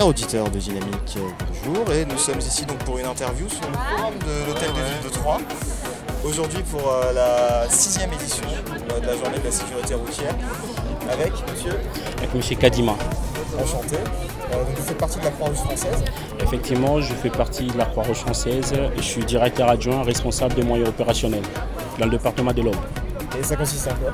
Chers auditeurs de Dynamique, bonjour et nous sommes ici donc pour une interview sur le forum de l'hôtel de ville de Troyes. Aujourd'hui pour euh, la sixième édition euh, de la journée de la sécurité routière avec monsieur Avec M. Kadima. Enchanté. Euh, donc vous faites partie de la Croix-Rouge française. Effectivement, je fais partie de la Croix-Rouge française et je suis directeur adjoint responsable des moyens opérationnels dans le département de l'Aube. Et ça consiste en quoi?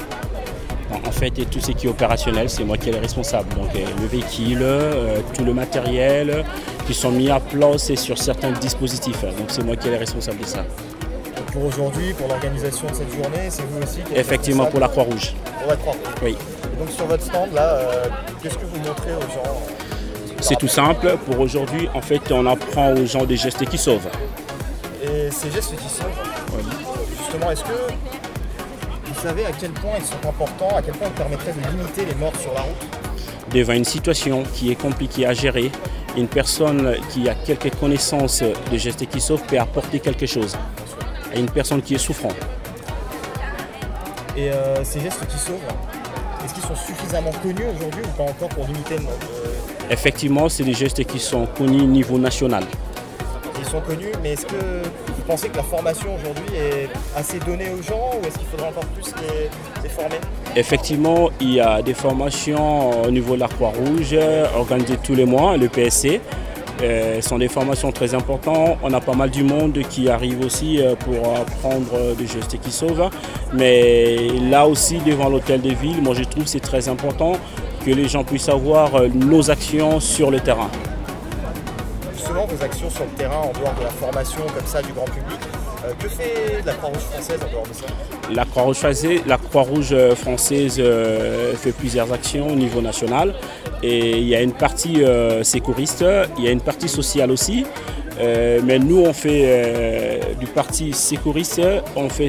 En fait, tout ce qui est opérationnel, c'est moi qui est le responsable. Donc euh, le véhicule, euh, tout le matériel qui sont mis à place et sur certains dispositifs. Donc c'est moi qui est le responsable de ça. Pour aujourd'hui, pour l'organisation de cette journée, c'est vous aussi qui êtes Effectivement, pour la Croix-Rouge. Pour la Croix-Rouge. Oui. Et donc sur votre stand là, euh, qu'est-ce que vous montrez aux gens C'est tout simple. Pour aujourd'hui, en fait, on apprend aux gens des gestes qui sauvent. Et ces gestes qui sont, justement, est-ce que savez à quel point ils sont importants, à quel point ils permettraient de limiter les morts sur la route devant une situation qui est compliquée à gérer, une personne qui a quelques connaissances de gestes qui sauvent peut apporter quelque chose à une personne qui est souffrante. Et euh, ces gestes qui sauvent, est-ce qu'ils sont suffisamment connus aujourd'hui ou pas encore pour limiter le Effectivement, c'est des gestes qui sont connus au niveau national. Sont connus, mais est-ce que vous pensez que la formation aujourd'hui est assez donnée aux gens ou est-ce qu'il faudrait encore plus les, former? Effectivement, il y a des formations au niveau de la Croix-Rouge organisées tous les mois, le PSC. Euh, sont des formations très importantes. On a pas mal du monde qui arrive aussi euh, pour apprendre des gestes qui sauvent. Mais là aussi, devant l'hôtel de ville, moi je trouve c'est très important que les gens puissent avoir euh, nos actions sur le terrain. Vos actions sur le terrain en dehors de la formation comme ça du grand public, euh, que fait la Croix-Rouge française en dehors de ça? La Croix-Rouge française, la Croix-Rouge française euh, fait plusieurs actions au niveau national. Et il y a une partie euh, sécuriste, il y a une partie sociale aussi. Euh, mais nous, on fait euh, du parti sécuriste, on fait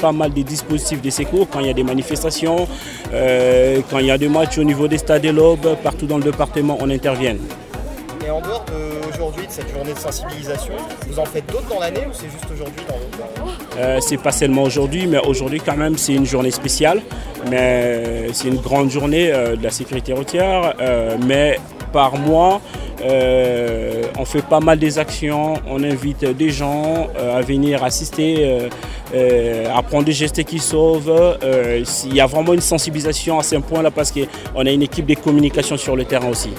pas mal de dispositifs de secours quand il y a des manifestations, euh, quand il y a des matchs au niveau des stades de l'Aube, partout dans le département, on intervient. Et en dehors d'aujourd'hui, de cette journée de sensibilisation, vous en faites d'autres dans l'année ou c'est juste aujourd'hui dans. Euh, c'est pas seulement aujourd'hui, mais aujourd'hui quand même c'est une journée spéciale. Mais c'est une grande journée euh, de la sécurité routière. euh, mais par mois, euh, on fait pas mal des actions. On invite des gens euh, à venir assister, euh, euh, à prendre des gestes qui sauvent. Euh, Il y a vraiment une sensibilisation à ce point-là parce qu'on a une équipe de communication sur le terrain aussi.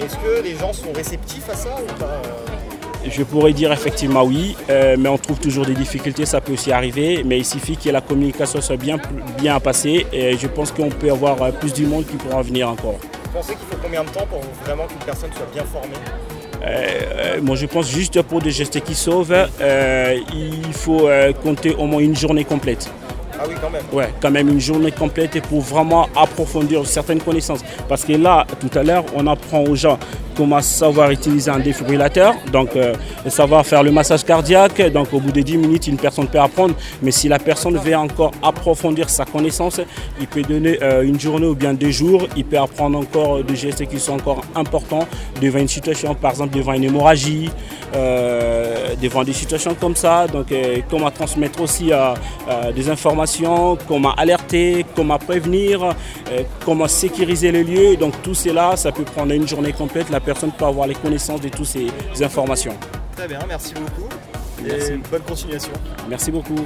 Est-ce que les gens sont réceptifs à ça ou pas euh Je pourrais dire effectivement oui, euh, mais on trouve toujours des difficultés, ça peut aussi arriver, mais il suffit que la communication soit bien, bien passée et je pense qu'on peut avoir euh, plus du monde qui pourra venir encore. Vous pensez qu'il faut combien de temps pour vraiment qu'une personne soit bien formée? Euh, euh, moi je pense juste pour des gestes qui sauvent, il faut compter au moins une journée complète. Ah oui, quand même. Ouais, quand même une journée complète pour vraiment approfondir certaines connaissances. Parce que là, tout à l'heure, on apprend aux gens comment savoir utiliser un défibrillateur, donc euh, savoir faire le massage cardiaque. Donc au bout de 10 minutes, une personne peut apprendre. Mais si la personne veut encore approfondir sa connaissance, il peut donner euh, une journée ou bien deux jours. Il peut apprendre encore des gestes qui sont encore importants devant une situation, par exemple devant une hémorragie, euh, devant des situations comme ça. Donc comment transmettre aussi des informations, comment alerter, comment prévenir, comment sécuriser les lieux. Donc tout cela, ça peut prendre une journée complète. Personne peut avoir les connaissances de toutes ces informations. Très bien, merci beaucoup. Et Merci. bonne continuation. Merci beaucoup.